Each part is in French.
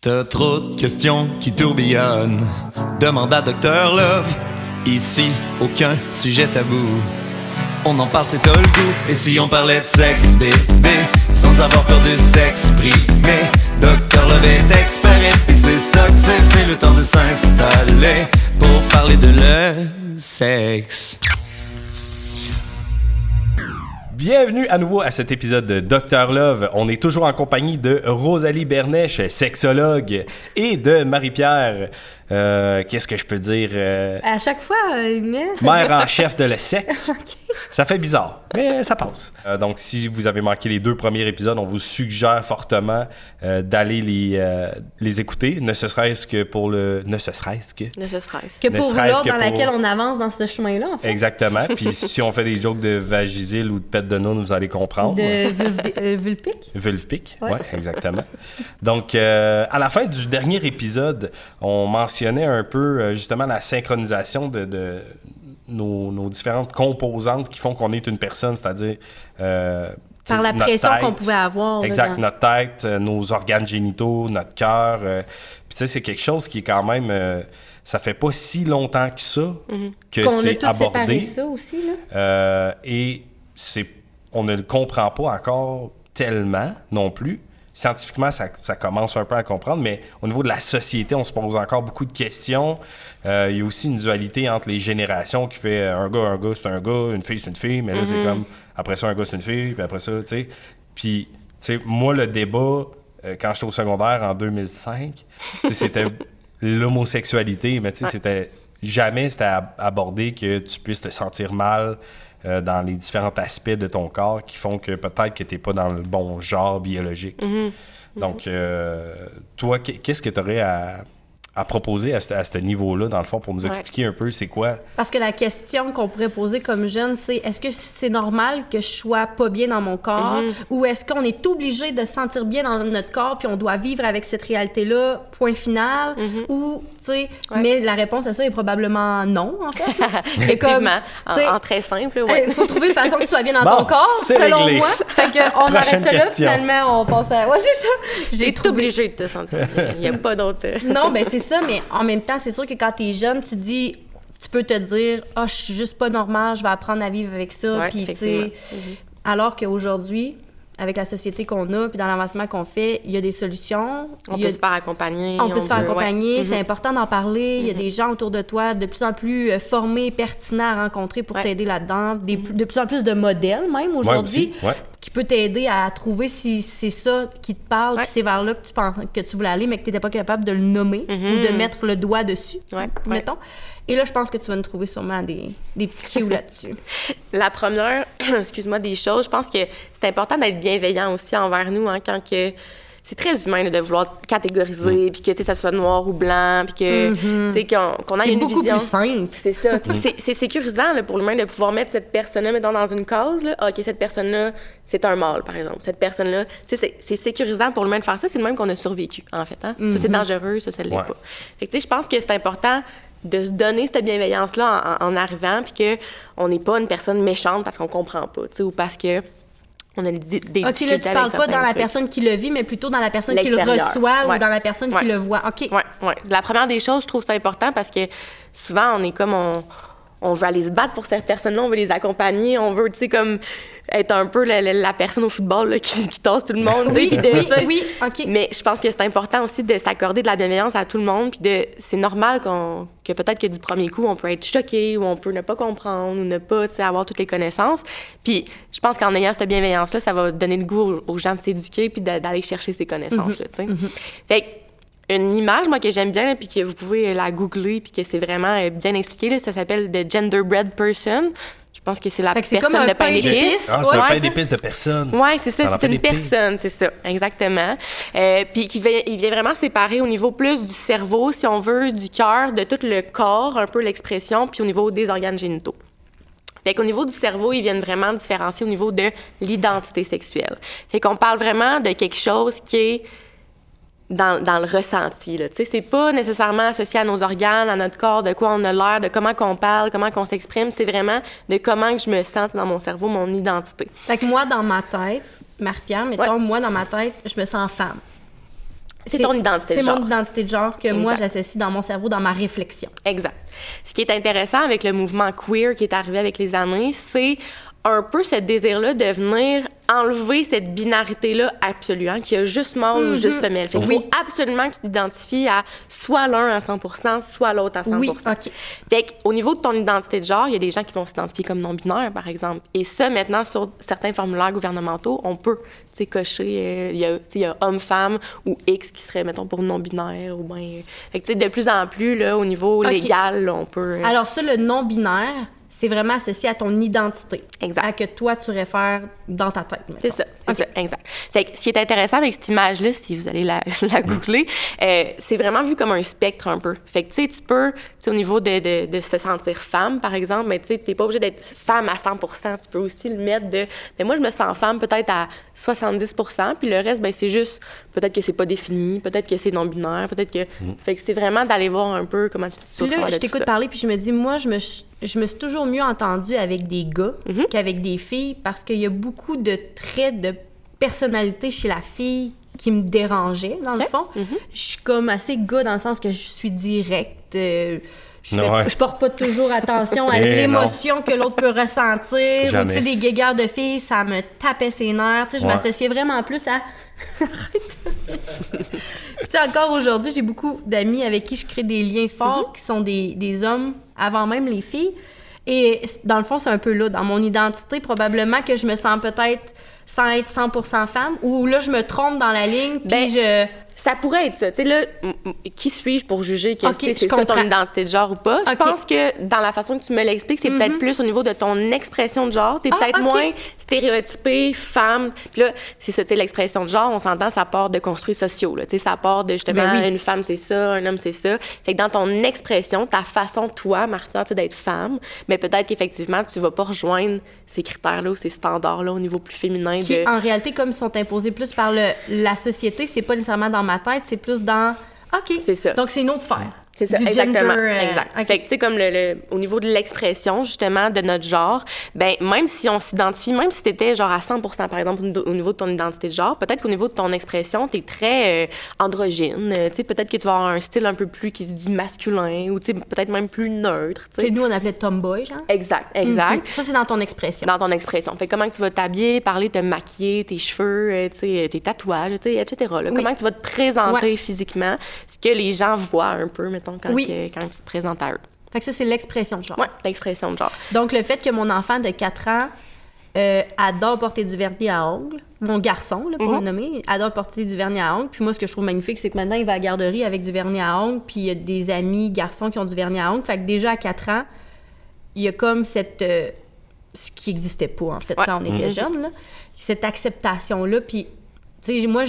T'as trop de questions qui tourbillonnent. Demande à Docteur Love. Ici, aucun sujet tabou. On en parle, c'est tout le goût. Et si on parlait de sexe, bébé, sans avoir peur de s'exprimer. Docteur Love est expert et c'est ça que c'est. C'est le temps de s'installer pour parler de le sexe. Bienvenue à nouveau à cet épisode de Docteur Love. On est toujours en compagnie de Rosalie Bernèche, sexologue, et de Marie-Pierre, euh, qu'est-ce que je peux dire, euh, À chaque fois, euh, Inès. mère en chef de le sexe. Ok. Ça fait bizarre, mais ça passe. Euh, donc, si vous avez manqué les deux premiers épisodes, on vous suggère fortement euh, d'aller les, euh, les écouter, ne serait-ce que pour le... Ne serait-ce que... Ne se stresse. Que Ne pour serait-ce dans pour- laquelle on avance dans ce chemin-là, en fait. Exactement. Puis si on fait des jokes de vagisil ou de pète de noun, vous allez comprendre. De euh, vulpic? Vulpic, ouais, exactement. Donc, euh, à la fin du dernier épisode, on mentionnait un peu euh, justement la synchronisation de, de nos, nos différentes composantes qui font qu'on est une personne, c'est-à-dire euh, Par la pression qu'on pouvait avoir. Exact, notre tête, nos organes génitaux, notre cœur. euh, Puis tu sais, c'est quelque chose qui est quand même... euh, ça fait pas si longtemps que ça que Qu'on a c'est abordé. séparé ça aussi, là. Euh, et c'est, on ne le comprend pas encore tellement non plus. Scientifiquement, ça, ça commence un peu à comprendre, mais au niveau de la société, on se pose encore beaucoup de questions. Euh, il y a aussi une dualité entre les générations qui fait euh, un gars, un gars, c'est un gars, une fille, c'est une fille, mais là, c'est comme après ça, un gars, c'est une fille, puis après ça, tu sais. Puis, tu sais, moi, le débat, euh, quand j'étais au secondaire en 2005, tu sais, c'était l'homosexualité, mais tu sais, Ouais. c'était jamais c'était ab- abordé que tu puisses te sentir mal euh, dans les différents aspects de ton corps qui font que peut-être que tu n'es pas dans le bon genre biologique. Donc, euh, toi, qu'est- qu'est-ce que tu aurais à, à proposer à ce, à ce niveau-là, dans le fond, pour nous Ouais. expliquer un peu c'est quoi? Parce que la question qu'on pourrait poser comme jeune, c'est est-ce que c'est normal que je sois pas bien dans mon corps? Mhm. ou est-ce qu'on est obligé de se sentir bien dans notre corps puis on doit vivre avec cette réalité-là, point final? Ou, tu sais, Mhm. Ouais. mais la réponse à ça est probablement non, en fait. C'est comme, Effectivement. En, tu sais, en très simple, ouais. Il faut trouver une façon que tu sois bien dans Bon, ton corps, selon réglé. moi. Fait que on arrête ça là, finalement, on passe à... Ouais, c'est ça. J'ai été obligée de te sentir bien. Il n'y a pas d'autre. euh, Non, ben c'est ça, mais en même temps, c'est sûr que quand t'es jeune, tu dis, tu peux te dire, ah, je suis juste pas normal, je vais apprendre à vivre avec ça, Ouais, puis tu sais, alors qu'aujourd'hui, avec la société qu'on a, puis dans l'avancement qu'on fait, il y a des solutions. On peut a- se faire accompagner. on peut se faire accompagner, Mhm. c'est important d'en parler. Il y a des gens autour de toi de plus en plus euh, formés, pertinents à rencontrer pour Ouais. t'aider là-dedans. Des- De plus en plus de modèles, même aujourd'hui. Qui peut t'aider à trouver si c'est ça qui te parle, Ouais. puis c'est vers là que tu, penses, que tu voulais aller, mais que tu n'étais pas capable de le nommer ou de mettre le doigt dessus, ouais. mettons. Et là, je pense que tu vas nous trouver sûrement des, des petits cues là-dessus. La première, excuse-moi, des choses, je pense que c'est important d'être bienveillant aussi envers nous, hein, quand que c'est très humain de vouloir catégoriser, puis que tu sais, ça soit noir ou blanc, puis que tu sais qu'on C'est une beaucoup vision. plus simple. C'est ça. Puis c'est- C'est sécurisant là, pour l'humain de pouvoir mettre cette personne-là, mettons, dans une case. Là. OK, cette personne-là, c'est un mâle, par exemple. Cette personne-là, tu sais, c'est- c'est sécurisant pour l'humain de faire ça. C'est le même qu'on a survécu, en fait. Hein? Ça, c'est dangereux, ça, ça l'est Ouais. pas. Fait que, tu sais, je pense que c'est important de se donner cette bienveillance-là en, en arrivant, puis qu'on n'est pas une personne méchante parce qu'on comprend pas, tu sais, ou parce que on a des, des OK, là, tu parles pas dans la trucs. personne qui le vit, mais plutôt dans la personne qui le reçoit Ouais. ou dans la personne qui le voit. OK. Ouais, ouais. La première des choses, je trouve ça important parce que souvent, on est comme on, on veut aller se battre pour cette personne-là, on veut les accompagner, on veut, tu sais, comme être un peu la, la- la personne au football là, qui, qui tasse tout le monde. Oui, de- oui, oui, OK. Mais je pense que c'est important aussi de s'accorder de la bienveillance à tout le monde, puis de c'est normal qu'on que peut-être que du premier coup on peut être choqué ou on peut ne pas comprendre ou ne pas avoir toutes les connaissances. Puis je pense qu'en ayant cette bienveillance là, ça va donner le goût aux, aux gens de s'éduquer puis de- d'aller chercher ces connaissances là, tu sais. Fait que une image, moi, que j'aime bien, puis que vous pouvez la googler, puis que c'est vraiment euh, bien expliqué, là, ça s'appelle The Genderbread Person. Je pense que c'est la personne comme un de pain pain d'épices. Ah, c'est un Ouais, pain ça- d'épices de personne. oui, c'est Ça c'est une personne, c'est ça, exactement. Euh, puis qui vient, il vient vraiment séparer au niveau plus du cerveau, si on veut, du cœur, de tout le corps, un peu l'expression, puis au niveau des organes génitaux. Fait qu'au niveau du cerveau, ils viennent vraiment différencier au niveau de l'identité sexuelle. Fait qu'on parle vraiment de quelque chose qui est dans, dans le ressenti. Tu sais, c'est pas nécessairement associé à nos organes, à notre corps, de quoi on a l'air, de comment qu'on parle, comment qu'on s'exprime. C'est vraiment de comment que je me sens dans mon cerveau, mon identité. Fait que moi, dans ma tête, Marie-Pierre, mettons, Ouais. moi, dans ma tête, je me sens femme. C'est ton identité de C'est genre. mon identité de genre que moi, j'associe dans mon cerveau, dans ma réflexion. Exact. Ce qui est intéressant avec le mouvement queer qui est arrivé avec les années, c'est un peu ce désir-là de venir enlever cette binarité-là absolue, hein, qu'il y a juste mâle ou juste femelle. Fait qu'il Oui. faut absolument que tu t'identifies à soit l'un à 100 soit l'autre à 100 Oui, OK. Fait qu'au niveau de ton identité de genre, il y a des gens qui vont s'identifier comme non-binaire, par exemple. Et ça, maintenant, sur certains formulaires gouvernementaux, on peut, cocher, euh, il y a, il homme-femme ou X qui serait, mettons, pour non-binaire ou bien... Fait que, tu sais, de plus en plus, là, au niveau OK. légal, là, on peut... euh, Alors ça, le non-binaire, c'est vraiment associé à ton identité. Exact. À que toi, tu réfères dans ta tête. C'est ça, ça, exact. Fait que ce qui est intéressant avec cette image-là, si vous allez la, la googler, euh, c'est vraiment vu comme un spectre un peu. Fait que, tu sais, tu peux, au niveau de, de, de se sentir femme, par exemple, mais tu sais, t'es pas obligé d'être femme à 100 Tu peux aussi le mettre de, mais moi, je me sens femme peut-être à 70% puis le reste, ben c'est juste, peut-être que c'est pas défini, peut-être que c'est non-binaire, peut-être que... Fait que c'est vraiment d'aller voir un peu comment tu te là, je t'écoute parler, puis je me dis, moi, je me, je me suis toujours mieux entendue avec des gars Mhm. qu'avec des filles parce qu'il y a beaucoup de traits de personnalité chez la fille qui me dérangeaient, dans le fond. Mhm. Je suis comme assez gars dans le sens que je suis directe. euh, je, fais- Ouais. je porte pas toujours attention à Eh l'émotion que l'autre peut ressentir. Ou, tu sais, des guéguerres de filles, ça me tapait ses nerfs. Tu sais, je Ouais. m'associais vraiment plus à... Tu sais, encore aujourd'hui, j'ai beaucoup d'amis avec qui je crée des liens forts qui sont des, des hommes avant même les filles. Et dans le fond, c'est un peu là, dans mon identité, probablement que je me sens peut-être sans être 100% femme, ou là, je me trompe dans la ligne, puis Ben, je... Ça pourrait être ça. Tu sais, là, qui suis-je pour juger que Ok, tu sais, je c'est ton identité de genre ou pas? Je pense que dans la façon que tu me l'expliques, c'est peut-être plus au niveau de ton expression de genre. T'es Ah, peut-être moins stéréotypé, femme. Puis là, c'est ça, tu sais, l'expression de genre, on s'entend, ça part de construits sociaux. Là. Tu sais, ça part de justement, Ben oui. une femme, c'est ça, un homme, c'est ça. Fait que dans ton expression, ta façon, toi, Martha, tu sais, d'être femme, mais peut-être qu'effectivement, tu vas pas rejoindre ces critères-là ou ces standards-là au niveau plus féminin. qui, de... en réalité, comme ils sont imposés plus par le, la société, c'est pas nécessairement dans ma tête, c'est plus dans... OK. C'est ça. Donc, c'est une autre sphère. C'est ça, Du exactement. euh, exact. Fait que, tu sais, comme le, le- au niveau de l'expression, justement, de notre genre, ben même si on s'identifie, même si t'étais genre à 100 par exemple, au au niveau de ton identité de genre, peut-être qu'au niveau de ton expression, t'es très euh, androgyne. Euh, tu sais, peut-être que tu vas avoir un style un peu plus qui se dit masculin ou, tu sais, peut-être même plus neutre, tu Que nous, on appelait tomboy, genre. Exact, exact. Mhm. Ça, c'est dans ton expression. Dans ton expression. Fait que comment tu vas t'habiller, parler, te maquiller, tes cheveux, euh, tu sais, tes tatouages, tu sais, etc. là. Comment tu vas te présenter Ouais. physiquement, ce que les gens voient un peu, mettons, quand, Oui. que- quand tu te présentes à eux. Fait que ça, c'est l'expression de genre. Ouais, l'expression de genre. Donc, le fait que mon enfant de 4 ans euh, adore porter du vernis à ongles, mon garçon, là, pour Mhm. le nommer, adore porter du vernis à ongles. Puis moi, ce que je trouve magnifique, c'est que maintenant, il va à la garderie avec du vernis à ongles, puis il y a des amis garçons qui ont du vernis à ongles. Fait que déjà, à 4 ans, il y a comme cette... euh, ce qui n'existait pas, en fait, Ouais. quand on était jeunes, là. Cette acceptation-là. Puis, tu sais, moi,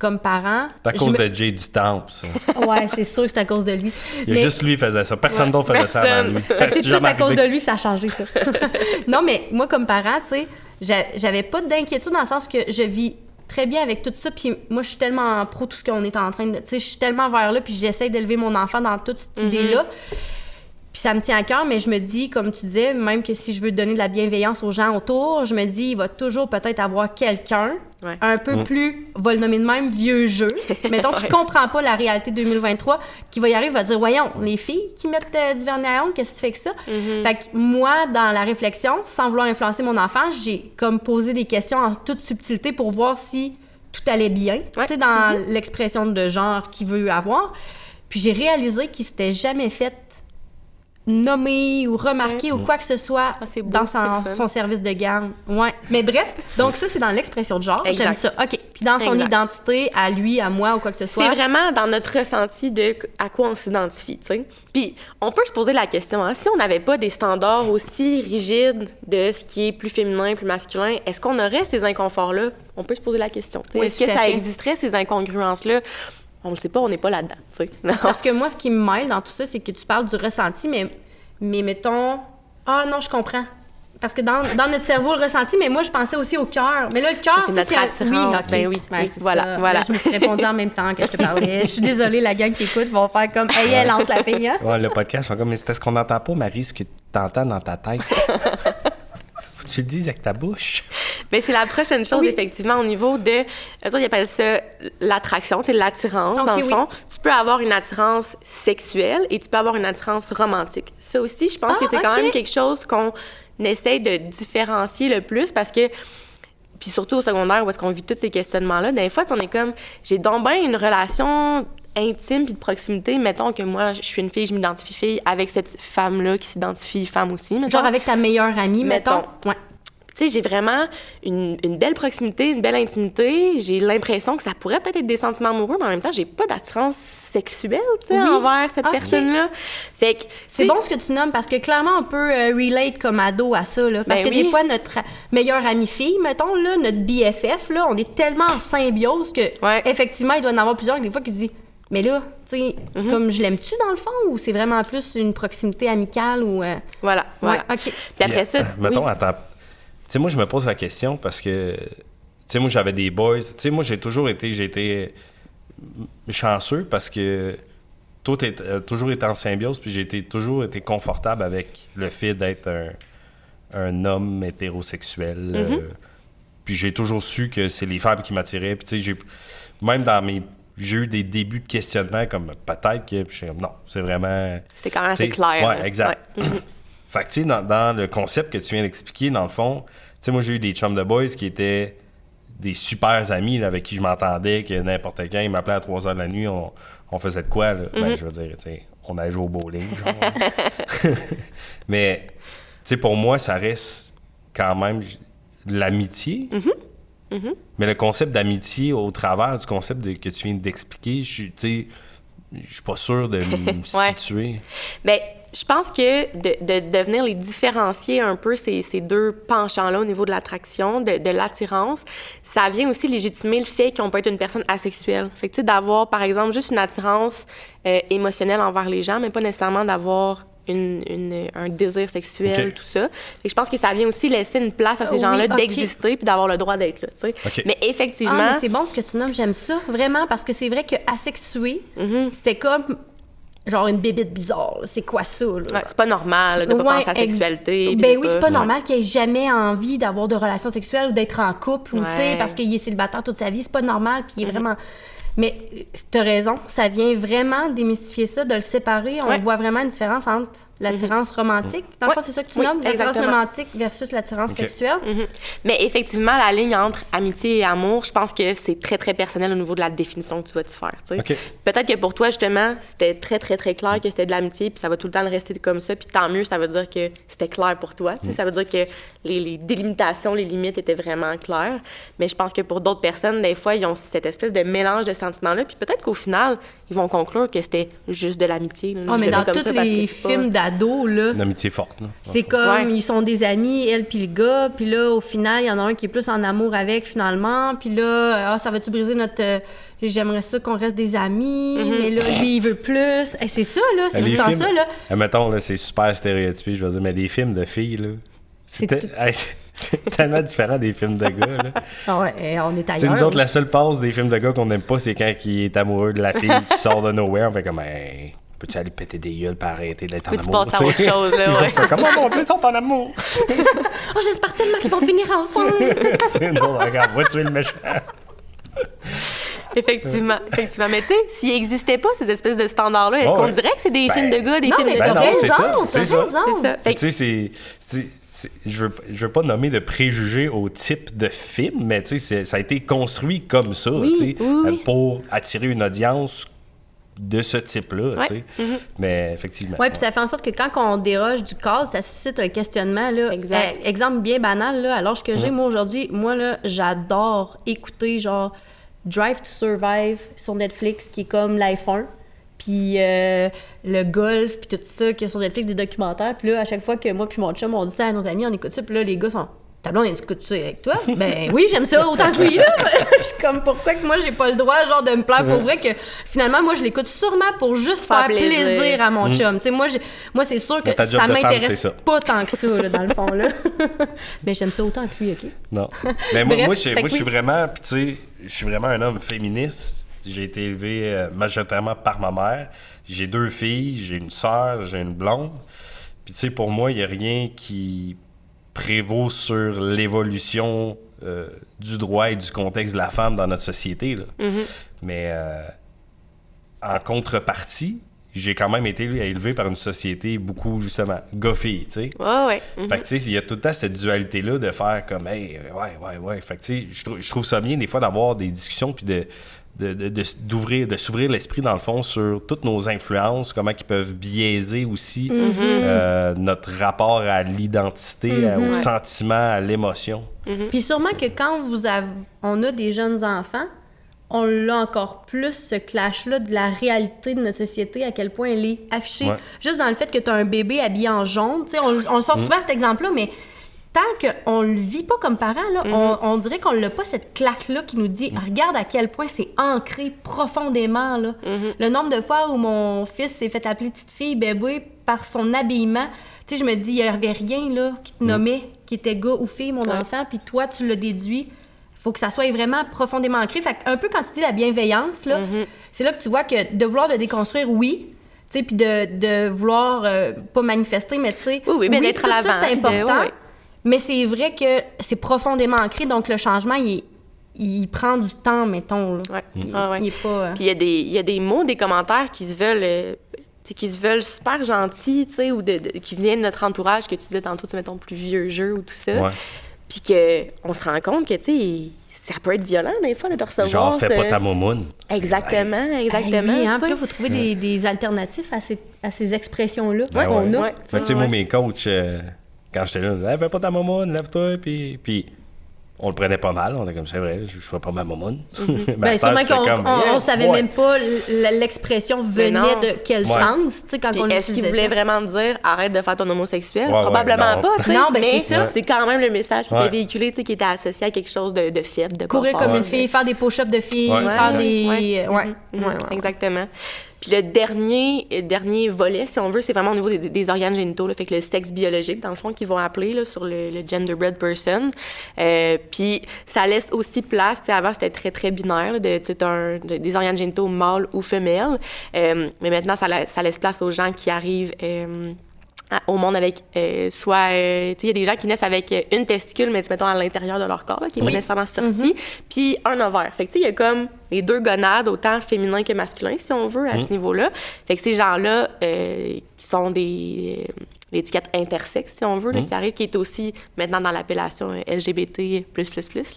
comme parent... C'est à cause me- de Jay du Temple, ça. Ouais, c'est sûr que c'est à cause de lui. Il y a Mais- juste lui qui faisait ça. Personne d'autre faisait ça avant lui. C'est tout à cause de lui que ça a changé, ça. non, mais moi, comme parent, tu sais, j'a- j'avais pas d'inquiétude dans le sens que je vis très bien avec tout ça. Puis moi, je suis tellement pro tout ce qu'on est en train de. Tu sais, je suis tellement vers là, puis j'essaie d'élever mon enfant dans toute cette idée-là. Puis ça me tient à cœur, mais je me dis, comme tu disais, même que si je veux donner de la bienveillance aux gens autour, je me dis, il va toujours peut-être avoir quelqu'un Ouais. un peu plus, on va le nommer de même, vieux jeu, mais donc qui comprend pas la réalité 2023, qui va y arriver, va dire, voyons, les filles qui mettent euh, du vernis à ongles, qu'est-ce que tu fais que ça? Fait que moi, dans la réflexion, sans vouloir influencer mon enfant, j'ai comme posé des questions en toute subtilité pour voir si tout allait bien, tu sais, dans l'expression de genre qu'il veut avoir. Puis j'ai réalisé qu'il s'était jamais fait nommer ou remarquer ou quoi que ce soit Ah, beau, dans son, service de garde. Ouais. Mais bref, donc ça, c'est dans l'expression de genre. J'aime ça. OK. Puis dans son Exact. identité, à lui, à moi ou quoi que ce soit. C'est vraiment dans notre ressenti de à quoi on s'identifie, tu sais. Puis on peut se poser la question, hein, si on n'avait pas des standards aussi rigides de ce qui est plus féminin, plus masculin, est-ce qu'on aurait ces inconforts-là? On peut se poser la question. Oui, est-ce que ça fait. existerait, ces incongruences-là? On le sait pas, on n'est pas là-dedans. Parce que moi, ce qui me mêle dans tout ça, c'est que tu parles du ressenti, mais, mais mettons. Ah non, je comprends. Parce que dans, dans notre cerveau, le ressenti, mais moi, je pensais aussi au cœur. Mais là, le cœur, c'est notre attirance. ok. Ben oui, Ouais, oui, voilà, ça. voilà. Là, je me suis répondu en même temps que je te parlais. Je suis désolée, la gang qui écoute vont faire comme Hey, elle entre la fille, hein? Ouais, le podcast, c'est comme, mais c'est parce qu'on n'entend pas, Marie, ce que tu entends dans ta tête. Tu le dises avec ta bouche. Mais c'est la prochaine chose, effectivement, au niveau de. Ils appellent ça l'attraction, c'est l'attirance, dans le fond. Tu peux avoir une attirance sexuelle et tu peux avoir une attirance romantique. Ça aussi, je pense que c'est quand même quelque chose qu'on essaie de différencier le plus parce que puis surtout au secondaire où est-ce qu'on vit tous ces questionnements-là, des fois, on est comme, j'ai donc bien une relation intime puis de proximité. Mettons que moi, je suis une fille, je m'identifie fille avec cette femme-là qui s'identifie femme aussi. Genre avec ta meilleure amie, mettons? Ouais. Tu sais, j'ai vraiment une, une, belle proximité, une belle intimité. J'ai l'impression que ça pourrait peut-être être des sentiments amoureux, mais en même temps, j'ai pas d'attirance sexuelle, tu sais, envers cette personne-là. Fait que... C'est bon ce que tu nommes, parce que clairement, on peut euh, relate comme ado à ça, là. Parce ben que des fois, notre meilleure amie fille, mettons, là, notre BFF, là, on est tellement en symbiose que, effectivement, il doit y en avoir plusieurs des fois qui se disent mais là, tu sais, mhm. comme je l'aime-tu dans le fond ou c'est vraiment plus une proximité amicale ou. Euh, voilà, voilà. OK. Puis après ça. mettons, attends, sais, moi, je me pose la question parce que, tu sais, moi, j'avais des boys. Tu sais, moi, j'ai toujours été, j'ai été chanceux parce que tout est euh, toujours été en symbiose, puis j'ai été, toujours été confortable avec le fait d'être un, homme hétérosexuel. Euh, mm-hmm. puis j'ai toujours su que c'est les femmes qui m'attiraient. Puis, tu sais, j'ai, même dans mes j'ai eu des débuts de questionnement comme peut-être que puis je non c'est vraiment c'est quand même assez clair ouais exact mm-hmm. Fait que, tu sais, dans, le concept que tu viens d'expliquer, dans le fond, tu sais, moi, j'ai eu des chums de boys qui étaient des super amis avec qui je m'entendais, que n'importe quand, ils m'appelaient à 3 heures de la nuit, on, faisait de quoi, là? Ben, mhm. je veux dire, tu sais, on allait jouer au bowling, genre. Mais, tu sais, pour moi, ça reste quand même l'amitié. Mhm. Mhm. Mais le concept d'amitié au travers du concept que tu viens d'expliquer, je suis, je suis pas sûr de me situer. Ben, je pense que de, de, de, venir les différencier un peu, ces, ces deux penchants-là au niveau de l'attraction, de, de l'attirance, ça vient aussi légitimer le fait qu'on peut être une personne asexuelle. Fait que, tu sais, d'avoir, par exemple, juste une attirance euh, émotionnelle envers les gens, mais pas nécessairement d'avoir une, une, un désir sexuel, tout ça. Fait que je pense que ça vient aussi laisser une place à ces gens-là d'exister puis d'avoir le droit d'être là. Mais effectivement. Ah, c'est bon ce que tu nommes, j'aime ça, vraiment, parce que c'est vrai que asexué, mm-hmm. c'était comme genre une bébite bizarre. C'est quoi ça? C'est pas normal de pas penser à la sexualité. Ben oui, c'est pas normal qu'il ait jamais envie d'avoir de relations sexuelles ou d'être en couple, ou, parce qu'il est célibataire toute sa vie. C'est pas normal, puis il est mm-hmm. vraiment... Mais tu as raison, ça vient vraiment démystifier ça, de le séparer. On voit vraiment une différence entre l'attirance mhm. romantique. Dans le fond, c'est ça que tu nommes, l'attirance romantique versus l'attirance sexuelle. Mhm. Mais effectivement, la ligne entre amitié et amour, je pense que c'est très, très personnel au niveau de la définition que tu vas te faire. Peut-être que pour toi, justement, c'était très, très, très clair que c'était de l'amitié, puis ça va tout le temps le rester comme ça, puis tant mieux, ça veut dire que c'était clair pour toi. Mm. Ça veut dire que les, les, délimitations, les limites étaient vraiment claires. Mais je pense que pour d'autres personnes, des fois, ils ont cette espèce de mélange de sentiments-là, puis peut-être qu'au final, ils vont conclure que c'était juste de l'amitié. Oh, mais dans tous les films là... Une amitié forte, C'est comme, ils sont des amis, elle puis le gars, puis là, au final, il y en a un qui est plus en amour avec, finalement, puis là, ah, ça va-tu briser notre... Euh, j'aimerais ça qu'on reste des amis, mm-hmm. mais là, lui, il veut plus. c'est ça, là, c'est tout temps ça, là. Eh, mettons, là, c'est super stéréotypé, je veux dire, mais des films de filles, là... C'était... C'est tellement différent des films de gars. Là. Ah ouais, eh, on est ailleurs. nous autres, la seule passe des films de gars qu'on n'aime pas, c'est quand il est amoureux de la fille qui sort de nowhere. On fait comme, hey, peux-tu aller péter des gueules pour arrêter d'être en amour? Peux-tu passer à autre chose, là, ouais. Comment mon Dieu, ils sont en amour? oh, j'espère tellement qu'ils vont finir ensemble. tu nous autres, regarde, va tuer le méchant. Effectivement, effectivement. Mais tu sais, s'il n'existait pas ces espèces de standards-là, est-ce qu'on dirait que c'est des ben, films de gars, des films de ben non, c'est ça. C'est ça. Tu sais, c'est je veux, je veux pas nommer de préjugés au type de film, mais ça a été construit comme ça, pour attirer une audience de ce type-là, mm-hmm. Mais effectivement. Oui, puis ça fait en sorte que quand on déroge du cadre, ça suscite un questionnement, là. Exact. Eh, exemple bien banal, là, alors que j'ai, moi, aujourd'hui, moi, là, j'adore écouter, genre, Drive to Survive sur Netflix, qui est comme l'iPhone puis euh, le golf, puis tout ça, qui est sur Netflix, des documentaires. Puis là, à chaque fois que moi puis mon chum, on dit ça à nos amis, on écoute ça, puis là, les gars sont... Ta blonde, écoute ça avec toi? ben oui, j'aime ça autant que lui, là! je suis comme, pourquoi que moi, j'ai pas le droit, genre, de me plaire pour vrai que finalement, moi, je l'écoute sûrement pour juste faire, plaisir. à mon mm. chum. Tu sais, moi, moi c'est sûr que ça m'intéresse pas tant que ça, là, dans le fond, là. Mais j'aime ça autant que lui, OK? Non. Mais moi, moi, je suis vraiment, puis tu sais, je suis vraiment un homme féministe j'ai été élevé euh, majoritairement par ma mère. J'ai deux filles, j'ai une sœur, j'ai une blonde. Puis tu sais, pour moi, il n'y a rien qui prévaut sur l'évolution euh, du droit et du contexte de la femme dans notre société. Là. Mais euh, en contrepartie, j'ai quand même été élevé par une société beaucoup, justement, goffée, tu sais. Ouais. Mhm. Fait que, tu sais, il y a tout le temps cette dualité-là de faire comme, hey, ouais, ouais, ouais. Fait que, tu sais, je trouve ça bien, des fois, d'avoir des discussions puis de de, de, de- d'ouvrir, de s'ouvrir l'esprit, dans le fond, sur toutes nos influences, comment ils peuvent biaiser aussi euh, notre rapport à l'identité, à- au sentiment, à l'émotion. Puis sûrement que quand vous avez, on a des jeunes enfants, on l'a encore plus, ce clash-là de la réalité de notre société, à quel point elle est affichée. Ouais. Juste dans le fait que tu as un bébé habillé en jaune, tu sais, on, on sort souvent cet exemple-là, mais tant qu'on le vit pas comme parent, là, on, on dirait qu'on l'a pas cette claque-là qui nous dit regarde à quel point c'est ancré profondément. Là. Le nombre de fois où mon fils s'est fait appeler petite fille bébé par son habillement, tu sais, je me dis, il y avait rien là, qui te nommait, qui était gars ou fille, mon Ouais. enfant, puis toi, tu l'as déduit. faut que ça soit vraiment profondément ancré. Fait que un peu quand tu dis la bienveillance, là, c'est là que tu vois que de vouloir le déconstruire, oui, puis de, de vouloir euh, pas manifester, mais tu sais, Oui, oui, mais d'être à l'avant, c'est de- important. ouais, ouais. Mais c'est vrai que c'est profondément ancré, donc le changement, il, est- il prend du temps, mettons. là. Ouais. Ah, ouais. Il est pas... euh, Puis il y, a des- il y a des mots, des commentaires qui se veulent. euh, tu sais, qui se veulent super gentils, tu sais, ou de, de- qui viennent de notre entourage, que tu disais tantôt, tu sais, mettons, plus vieux jeu ou tout ça. Ouais. Puis qu'on se rend compte que, tu sais, ça peut être violent, des fois, là, de recevoir. Genre, fais pas ta moumoune. Exactement, exactement. Oui, hein, puis là, il faut trouver des, des alternatifs à ces, à ces expressions-là Ben qu'on ouais. a. Ouais. Mais tu sais, moi, mes coachs, euh, quand j'étais là, disaient, Hey, fais pas ta mamoune, lève-toi, puis, puis on le prenait pas mal. On était comme, c'est vrai, je, je fais pas ma Ben, sûrement tu fais qu'on comme, on- savait ouais. même pas l'expression venait de quel Ouais. sens, tu sais, quand Puis on est-ce qu'il voulait ça. vraiment dire arrête de faire ton homosexuel? Ouais, ouais, Probablement non. pas, tu sais. Non, ben, mais c'est ça. c'est quand même le message qui Ouais. était véhiculé, tu sais, qui était associé à quelque chose de, de faible, de pas Courir fort. comme une fille, faire des push-ups de filles, Ouais, faire exact. des... Ouais. Ouais, Mhm, ouais, ouais, ouais. Exactement. Puis le dernier, euh, dernier volet, si on veut, c'est vraiment au niveau des, des organes génitaux, là, fait que le sexe biologique, dans le fond, qu'ils vont appeler là, sur le, le genderbread person. Euh, puis ça laisse aussi place, avant c'était très très binaire, là, de, un- de- des organes génitaux mâles ou femelles. Euh, mais maintenant, ça, la- ça laisse place aux gens qui arrivent. euh, au monde avec euh, soit euh, tu sais il y a des gens qui naissent avec euh, une testicule mais mettons à l'intérieur de leur corps là, qui est pas nécessairement sorti puis un ovaire. Fait que tu sais il y a comme les deux gonades autant féminin que masculin si on veut à ce niveau-là. Fait que ces gens-là euh, qui sont des euh, l'étiquette intersexe si on veut là, qui arrive qui est aussi maintenant dans l'appellation euh, LGBT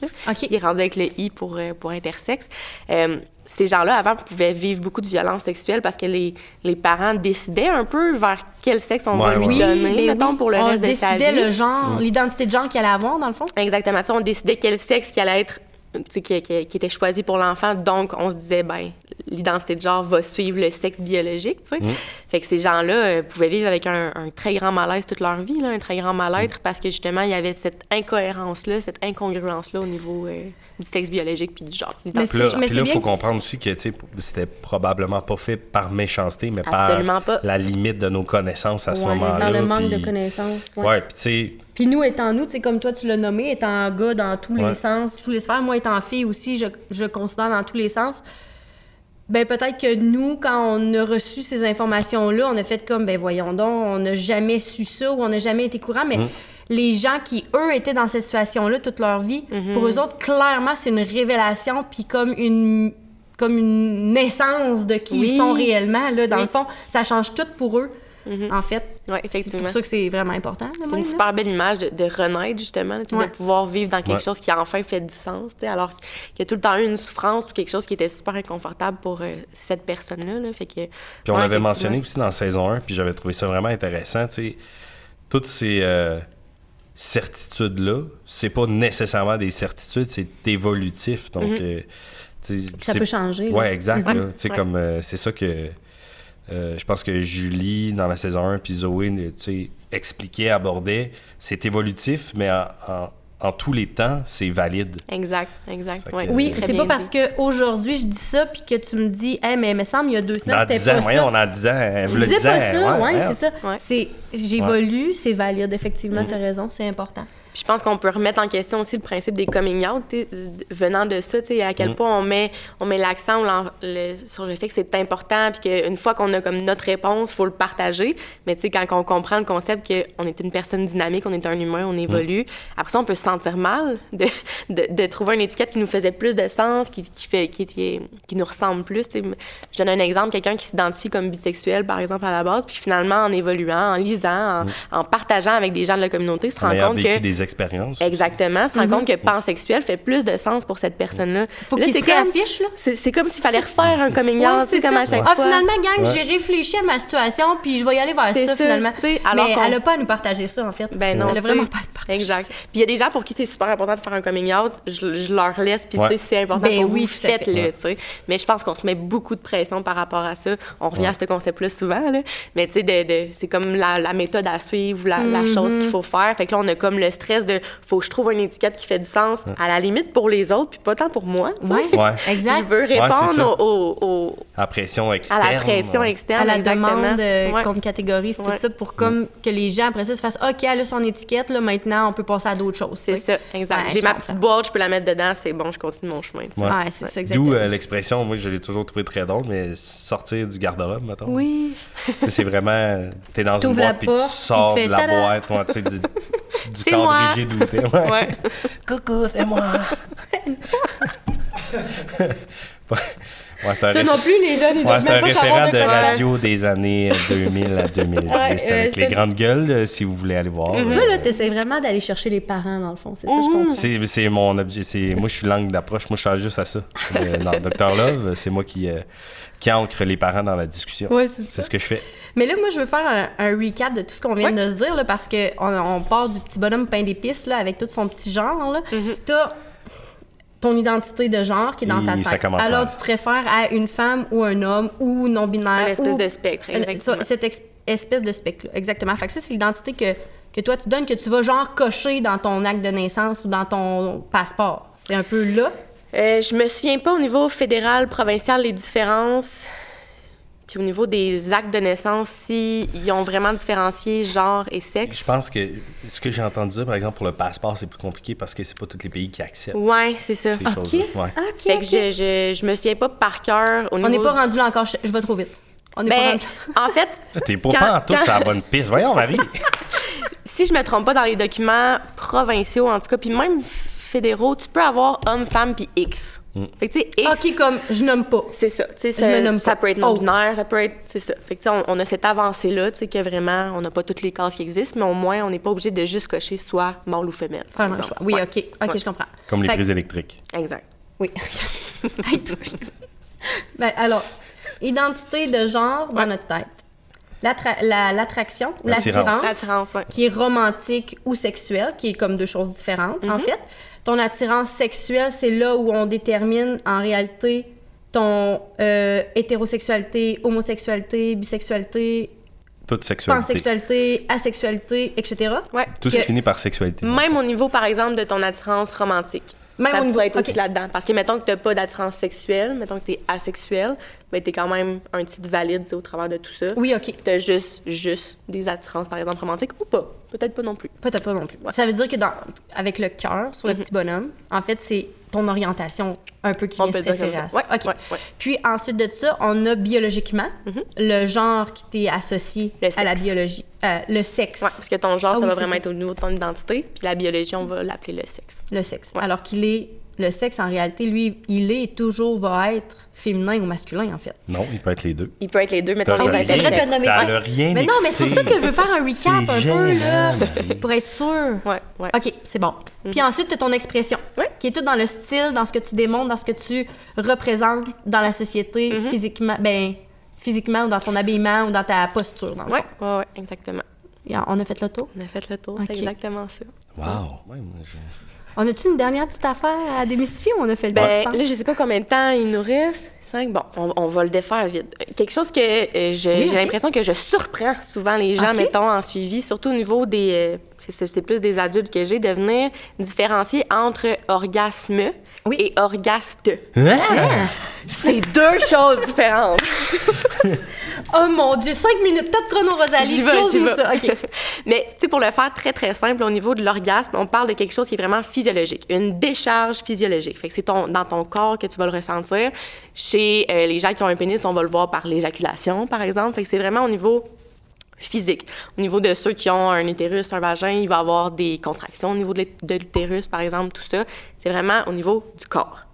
là. OK. il est rendu avec le i pour pour intersexe ces gens-là, avant, pouvaient vivre beaucoup de violences sexuelles parce que les, les parents décidaient un peu vers quel sexe on va Ouais, lui ouais. donner, ben mettons, oui. pour le on reste de sa décidait vie. le genre, l'identité de genre qu'il allait avoir, dans le fond. Exactement. Tu sais, on décidait quel sexe qui allait être, tu sais, qui, qui- qui était choisi pour l'enfant. Donc, on se disait, ben, l'identité de genre va suivre le sexe biologique, tu sais. Fait que ces gens-là euh, pouvaient vivre avec un, un très grand malaise toute leur vie, là, un très grand mal-être, parce que justement, il y avait cette incohérence-là, cette incongruence-là au niveau euh, du sexe biologique puis du genre. Mais Puis là, c'est- mais puis c'est là, bien faut que- comprendre aussi que tu sais, c'était probablement pas fait par méchanceté, mais Absolument par pas. la limite de nos connaissances à ce moment-là. Dans le manque puis- de connaissances. ouais. Ouais, puis tu sais, Puis nous, étant nous, tu sais, comme toi, tu l'as nommé, étant gars dans tous les sens, tous les sphères, moi, étant fille aussi, je, je considère dans tous les sens, ben peut-être que nous, quand on a reçu ces informations-là, on a fait comme, ben voyons donc, on n'a jamais su ça ou on n'a jamais été courant, mais les gens qui, eux, étaient dans cette situation-là toute leur vie, pour eux autres, clairement, c'est une révélation, puis comme une comme une naissance de qui Oui. ils sont réellement, là, dans Oui. le fond. Ça change tout pour eux, en fait. Ouais, C'est pour ça que c'est vraiment important. C'est une super belle image de, de renaître, justement, là, Ouais. de pouvoir vivre dans quelque Ouais. chose qui a enfin fait du sens, tu sais, alors qu'il y a tout le temps eu une souffrance ou quelque chose qui était super inconfortable pour euh, cette personne-là. là. Fait que, Puis on l'avait mentionné aussi dans saison 1, puis j'avais trouvé ça vraiment intéressant, tu sais, toutes ces euh, certitudes-là, c'est pas nécessairement des certitudes, c'est évolutif, donc... euh, sais, Mhm. Ça peut changer. là. Ouais, exact, Ouais. Ouais. comme, euh, c'est ça que... euh, je pense que Julie, dans la saison 1, puis Zoé, tu sais, expliquait, abordait, c'est évolutif, mais en, en- en tous les temps, c'est valide. Exact, exact. Fait ouais, que- Oui, c'est pas parce dit. qu'aujourd'hui je dis ça puis que tu me dis, hey, mais il me semble, il y a deux semaines, c'était 10 ans, pas ça. on a 10 ans, elle Je vous le disais pas ça, ouais, ouais. c'est ça. J'évolue, c'est valide, effectivement, t'as raison, c'est important. Puis je pense qu'on peut remettre en question aussi le principe des coming out, venant de ça, tu sais, à quel point on met, on met l'accent sur le fait que c'est important, puis qu'une fois qu'on a comme notre réponse, il faut le partager. Mais tu sais, quand on comprend le concept qu'on est une personne dynamique, on est un humain, on évolue, après ça, on peut se sentir mal de, de, de trouver une étiquette qui nous faisait plus de sens, qui, qui, fait, qui, qui, qui nous ressemble plus. Tu sais, je donne un exemple, quelqu'un qui s'identifie comme bisexuel, par exemple, à la base, puis finalement, en évoluant, en lisant, en, en partageant avec des gens de la communauté, se En rend compte que... des expériences. Exactement, se rend compte que pansexuel fait plus de sens pour cette personne-là. Faut Là, qu'il c'est se comme- réaffiche, là. C'est comme s'il fallait refaire un coming out, tu sais, c'est comme à chaque ah, fois. finalement, gang, Ouais. j'ai réfléchi à ma situation, puis je vais y aller vers ça, ça, finalement. tu sais, alors Mais elle a pas à nous partager ça, en fait. Ben non, Elle a tu sais. vraiment pas à nous partager Exact. ça. Puis il y a des gens pour qui c'est super important de faire un coming out, je, je leur laisse, puis tu sais, c'est important Ben pour oui, vous, faites-le, tu sais. Mais je pense qu'on se met beaucoup de pression par rapport à ça. On revient à ce concept-là souvent, là. Mais tu sais, c'est comme la, méthode à suivre, la, la Mm-hmm. chose qu'il faut faire. Fait que là, on a comme le stress de, faut que je trouve une étiquette qui fait du sens, à la limite pour les autres, puis pas tant pour moi, sais. Ouais, Ouais. exact. Je veux répondre ça. au, au- au- La pression externe. à la pression ouais. externe, à la exactement. demande euh, Ouais. qu'on me catégorise tout Ouais. ça pour comme que les gens après ça se fassent OK, elle a son étiquette là maintenant on peut passer à d'autres choses. C'est ça, exact. Ouais, J'ai ma petite boîte, je peux la mettre dedans, c'est bon, je continue mon chemin. tu sais. Ouais. Ouais, c'est ça exactement. D'où euh, l'expression, moi je l'ai toujours trouvé très drôle, mais sortir du garde-robe, mettons. Oui. C'est vraiment, t'es dans une boîte puis tu sors de la boîte, moi, tu sais, du, cadre moi. Ouais. Ouais. Coucou, c'est moi. ouais, c'est un, Ça non plus les jeunes ils ouais, doivent c'est un même pas savoir référent de de quoi tu parles. radio des années euh, 2000 à 2010 Ouais, avec euh, les c'est- grandes gueules, euh, si vous voulez aller voir. Toi euh, là t'essaies vraiment d'aller chercher les parents dans le fond, c'est ça je comprends. C'est, c'est mon objet. C'est, moi, je suis langue d'approche. Moi, je cherche juste à ça. Euh, dans Dr. Love, c'est moi qui, euh, qui ancre les parents dans la discussion. Ouais, c'est c'est ce que je fais. Mais là, moi, je veux faire un, un recap de tout ce qu'on vient de se dire, là, parce qu'on on part du petit bonhomme pain d'épices, là, avec tout son petit genre. Là. Mm-hmm. T'as ton identité de genre qui est dans Et ta tête. Alors, mal. tu te réfères à une femme ou un homme ou non-binaire. Une espèce ou- de spectre, ça, cette ex- espèce de spectre-là, exactement. Fait que ça, c'est l'identité que, que toi, tu donnes, que tu vas genre cocher dans ton acte de naissance ou dans ton passeport. C'est un peu là. Euh, je me souviens pas au niveau fédéral, provincial, les différences. Puis au niveau des actes de naissance, si ils ont vraiment différencié genre et sexe? Je pense que ce que j'ai entendu dire, par exemple, pour le passeport, c'est plus compliqué parce que c'est pas tous les pays qui acceptent Ouais, c'est ça. ces OK. choses-là. Ouais. OK, Fait que je, je, je me souviens pas par cœur au niveau. On n'est pas rendu là encore. Je, je vais trop vite. On n'est pas Ben, rendu en fait, T'es pas Quand- pas en tout quand- sur la bonne piste. Voyons, Marie. si je me trompe pas dans les documents provinciaux, en tout cas, puis même fédéraux, tu peux avoir homme, femme, puis X. Fait que tu sais, X. OK, comme je nomme pas. C'est ça. Tu sais, Je me ça, nomme ça pas. peut être non-binaire, ça peut être. C'est ça. Fait que, tu sais, on, on a cette avancée-là, tu sais, que vraiment, on n'a pas toutes les cases qui existent, mais au moins, on n'est pas obligé de juste cocher soit mâle ou femelle. Faire un choix. Oui, Ouais. OK. OK, Ouais. je comprends. Comme les que- prises électriques. Exact. Oui. Hey, toi. ben, alors, identité de genre dans notre tête. L'attra- la- L'attraction, L'attirance. ouais. qui est romantique ou sexuelle, qui est comme deux choses différentes, en fait. Ton attirance sexuelle, c'est là où on détermine en réalité ton euh, hétérosexualité, homosexualité, bisexualité, Toute sexualité. pansexualité, asexualité, etc. Ouais. Tout se finit par sexualité. Même au niveau, par exemple, de ton attirance romantique. Même ça au niveau- être aussi OK. là-dedans. Parce que, mettons que tu n'as pas d'attirance sexuelle, mettons que tu es asexuel, ben, tu es quand même un titre valide au travers de tout ça. Oui, OK. Tu as juste, juste des attirances, par exemple, romantiques ou pas? Peut-être pas non plus. Peut-être pas non plus. Ça veut dire que dans, avec le cœur sur le petit bonhomme, en fait, c'est ton orientation un peu qui On vient peut se référer à ça. Ouais, ouais. Puis ensuite de ça, on a biologiquement le genre qui t'est associé à la biologie. Euh, le sexe. Parce que ton genre, Ah ça oui, va vraiment ça. être au niveau de ton identité, puis la biologie, on va l'appeler le sexe. Le sexe. Alors qu'il est... Le sexe, en réalité, lui, il est et toujours va être féminin ou masculin, en fait. Non, il peut être les deux. Il peut être les deux, mettons T'as les rien- c'est vrai, ça. le rien Mais non, mais c'est pour ça que je veux faire un recap un peu, là, Marie. pour être sûr. Ouais, ouais. OK, c'est bon. Puis ensuite, tu as ton expression, Ouais. qui est tout dans le style, dans ce que tu démontres, dans ce que tu représentes dans la société, physiquement, ben, physiquement ou dans ton habillement ou dans ta posture, dans le Ouais, fond. ouais, ouais, exactement. Et On a fait le tour? On a fait le tour, c'est exactement ça. Wow. Ouais, moi, je- On a-tu une dernière petite affaire à démystifier ou on a fait le tour, Ben, penses? là, je sais pas combien de temps il nous reste. Cinq? Bon, on, on va le défaire vite. Quelque chose que euh, je- Oui, j'ai ok. l'impression que je surprends souvent les gens, mettons, en suivi, surtout au niveau des... euh, c'est- plus des adultes que j'ai, de venir différencier entre orgasme Oui. et orgaste. Hein? C'est deux choses différentes. Oh mon Dieu, 5 minutes, top chrono, Rosalie. J'y vais, j'y vais. ça. Mais, tu sais, pour le faire très, très simple, au niveau de l'orgasme, on parle de quelque chose qui est vraiment physiologique, une décharge physiologique. Fait que c'est ton, dans ton corps que tu vas le ressentir. Chez euh, les gens qui ont un pénis, on va le voir par l'éjaculation, par exemple. Fait que c'est vraiment au niveau physique. Au niveau de ceux qui ont un utérus, un vagin, il va avoir des contractions au niveau de l'utérus, par exemple, tout ça. C'est vraiment au niveau du corps.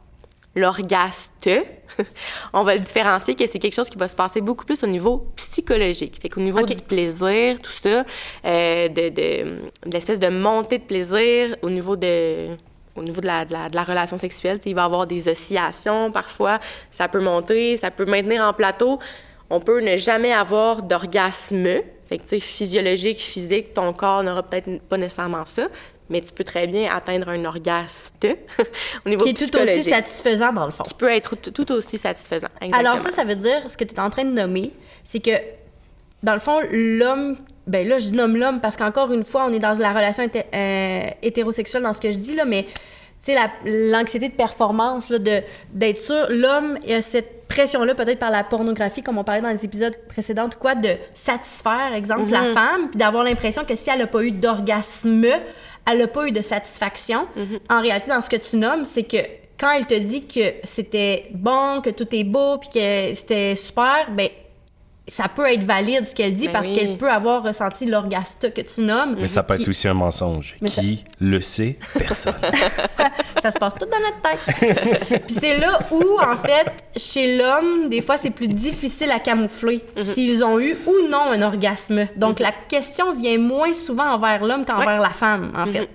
L'orgaste, on va le différencier que c'est quelque chose qui va se passer beaucoup plus au niveau psychologique. Fait qu'au niveau du plaisir, tout ça, euh, de, de, l'espèce de montée de plaisir au niveau de au niveau de la, de la, relation sexuelle, il va y avoir des oscillations parfois, ça peut monter, ça peut maintenir en plateau. On peut ne jamais avoir d'orgasme, fait physiologique, physique, ton corps n'aura peut-être pas nécessairement ça, mais tu peux très bien atteindre un orgasme au niveau Qui est tout aussi satisfaisant, dans le fond. Qui peut être tout, aussi satisfaisant. Alors ça, ça veut dire, ce que tu es en train de nommer, c'est que, dans le fond, l'homme ben là, je nomme l'homme parce qu'encore une fois, on est dans la relation euh, hétérosexuelle dans ce que je dis, là, mais tu sais, l'anxiété de performance, d'être sûr, l'homme a cette pression-là, peut-être par la pornographie, comme on parlait dans les épisodes précédents, quoi, de satisfaire, exemple, la mhm. femme, puis d'avoir l'impression que si elle n'a pas eu d'orgasme, elle n'a pas eu de satisfaction. Mhm. En réalité, dans ce que tu nommes, c'est que quand elle te dit que c'était bon, que tout est beau, puis que c'était super, ben ça peut être valide ce qu'elle dit ben parce qu'elle peut avoir ressenti l'orgasme que tu nommes. Mais ça peut être aussi un mensonge. qui le sait? Personne. ça se passe tout dans notre tête. Puis c'est là où, en fait, chez l'homme, des fois, c'est plus difficile à camoufler mhm. s'ils ont eu ou non un orgasme. Donc mhm. la question vient moins souvent envers l'homme qu'envers la femme, en mhm. fait.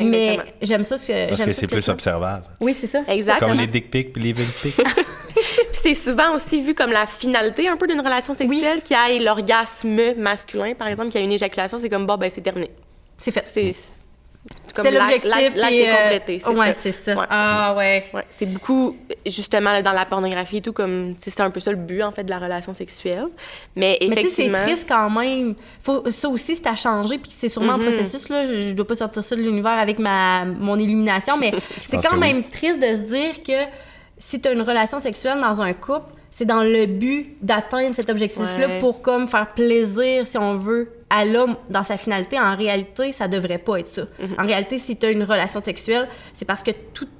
Mais j'aime ça. Que, Parce que c'est plus observable. Oui, c'est ça. Exactement. Comme les dick pics puis les vulve pics. c'est souvent aussi vu comme la finalité un peu d'une relation sexuelle, qui ait l'orgasme masculin, par exemple, qui a une éjaculation, c'est comme, bon, ben, c'est terminé. C'est fait. C'est. Comme l'objectif. L'acte est euh, complété, c'est ouais, c'est ça. Ah, ouais. ouais. C'est beaucoup, justement, dans la pornographie et tout, comme, c'est un peu ça le but, en fait, de la relation sexuelle. Mais effectivement. c'est triste quand même. Faut, ça aussi, c'est à changer, puis c'est sûrement un mm-hmm. processus, là. Je, je, dois pas sortir ça de l'univers avec ma, mon illumination, mais c'est quand même triste de se dire que si tu as une relation sexuelle dans un couple, c'est dans le but d'atteindre cet objectif-là pour comme faire plaisir, si on veut, à l'homme dans sa finalité. En réalité, ça devrait pas être ça. Mhm. En réalité, si tu as une relation sexuelle, c'est parce que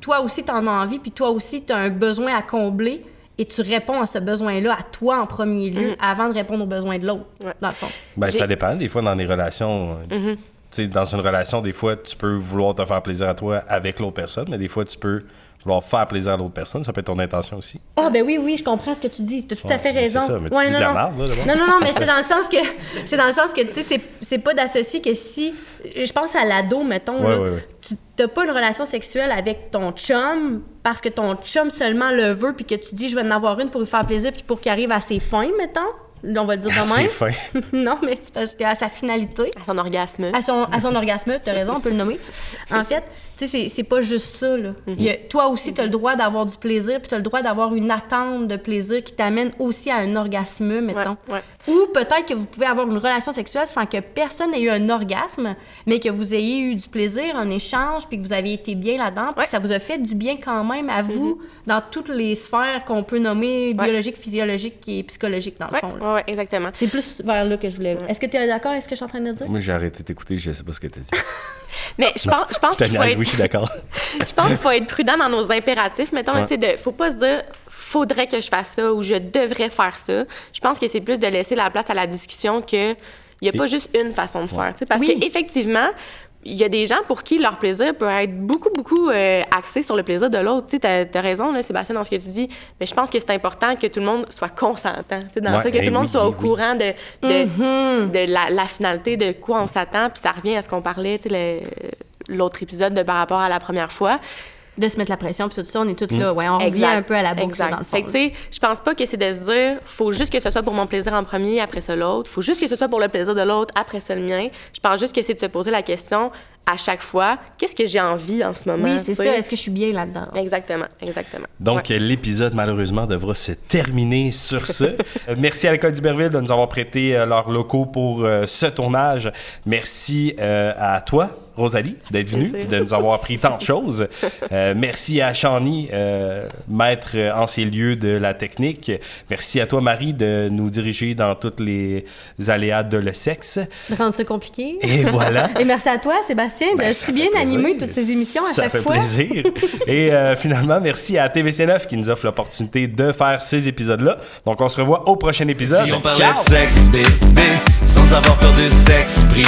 toi aussi, tu en as envie, puis toi aussi, tu as un besoin à combler et tu réponds à ce besoin-là à toi en premier lieu mhm. avant de répondre aux besoins de l'autre, dans le fond. Ben, ça dépend. Des fois, dans les relations, mhm. dans une relation, des fois, tu peux vouloir te faire plaisir à toi avec l'autre personne, mais des fois, tu peux vouloir faire plaisir à l'autre personne, ça peut être ton intention aussi. Ah, ben oui, oui, je comprends ce que tu dis. Tu as tout à fait raison. C'est ça, mais tu dis non, de la merde, là, non, non, non, mais c'est dans le sens que, c'est dans le sens que, tu sais, c'est pas d'associer que si, je pense à l'ado, mettons, là, tu n'as pas une relation sexuelle avec ton chum parce que ton chum seulement le veut, puis que tu dis, je vais en avoir une pour lui faire plaisir, puis pour qu'il arrive à ses fins, mettons? On va le dire de même. non, mais c'est parce qu'à sa finalité. À son orgasme. À son, à son orgasme, tu as raison, on peut le nommer. En fait, tu sais, c'est pas juste ça, là. Mhm. toi aussi, tu as le droit d'avoir du plaisir, puis tu as le droit d'avoir une attente de plaisir qui t'amène aussi à un orgasme, mettons. Ou peut-être que vous pouvez avoir une relation sexuelle sans que personne n'ait eu un orgasme, mais que vous ayez eu du plaisir, un échange, puis que vous avez été bien là-dedans, puis que ça vous a fait du bien quand même à vous mhm. dans toutes les sphères qu'on peut nommer biologiques, physiologiques et psychologiques, dans le fond. Oui, exactement. C'est plus vers là que je voulais. Est-ce que tu es d'accord avec ce que je suis en train de dire? Moi, j'ai arrêté d'écouter, je sais pas ce que tu as dit. mais je pense, je pense qu'il faut être... je suis d'accord. je pense qu'il faut être prudent dans nos impératifs. Mettons, tu sais, faut pas se dire faudrait que je fasse ça ou je devrais faire ça. Je pense que c'est plus de laisser la place à la discussion que il n'y a pas juste une façon de faire. Parce qu'effectivement, il y a des gens pour qui leur plaisir peut être beaucoup, beaucoup euh, axé sur le plaisir de l'autre. Tu sais, as, raison, là, Sébastien, dans ce que tu dis, mais je pense que c'est important que tout le monde soit consentant. Tu sais, dans ça, que tout le monde soit au courant de, de, mm-hmm. de la, la, finalité, de quoi on s'attend. Puis ça revient à ce qu'on parlait, l'autre épisode de par rapport à la première fois. De se mettre la pression puis tout ça on est toutes là. Ouais on revient un peu à la boucle dans le fond. Fait que tu sais je pense pas que c'est de se dire faut juste que ce soit pour mon plaisir en premier après ça l'autre, faut juste que ce soit pour le plaisir de l'autre après ça le mien. Je pense juste que c'est de se poser la question à chaque fois, qu'est-ce que j'ai envie en ce moment Oui, c'est ça, est-ce que je suis bien là-dedans? Exactement, exactement. Donc l'épisode malheureusement devra se terminer sur ce. Euh, merci à l'école d'Iberville de nous avoir prêté euh, leurs locaux pour euh, ce tournage. Merci à toi Rosalie, d'être venue, de nous avoir appris tant de choses. Euh, merci à Shani, euh, maître en ces lieux de la technique. Merci à toi, Marie, de nous diriger dans tous les aléas de le sexe. De rendre ça compliqué. Et voilà. Et merci à toi, Sébastien, de Ben, si ça bien fait plaisir. animer toutes ces émissions à ça chaque fait fois. plaisir. Et euh, finalement, merci à TVC9 qui nous offre l'opportunité de faire ces épisodes-là. Donc, on se revoit au prochain épisode. Si on parlait Ciao! de sexe, bébé, sans avoir peur de s'exprimer.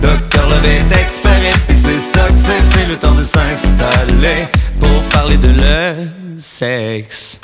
Docteur Love est expert et c'est ça que c'est, c'est le temps de s'installer pour parler de le sexe.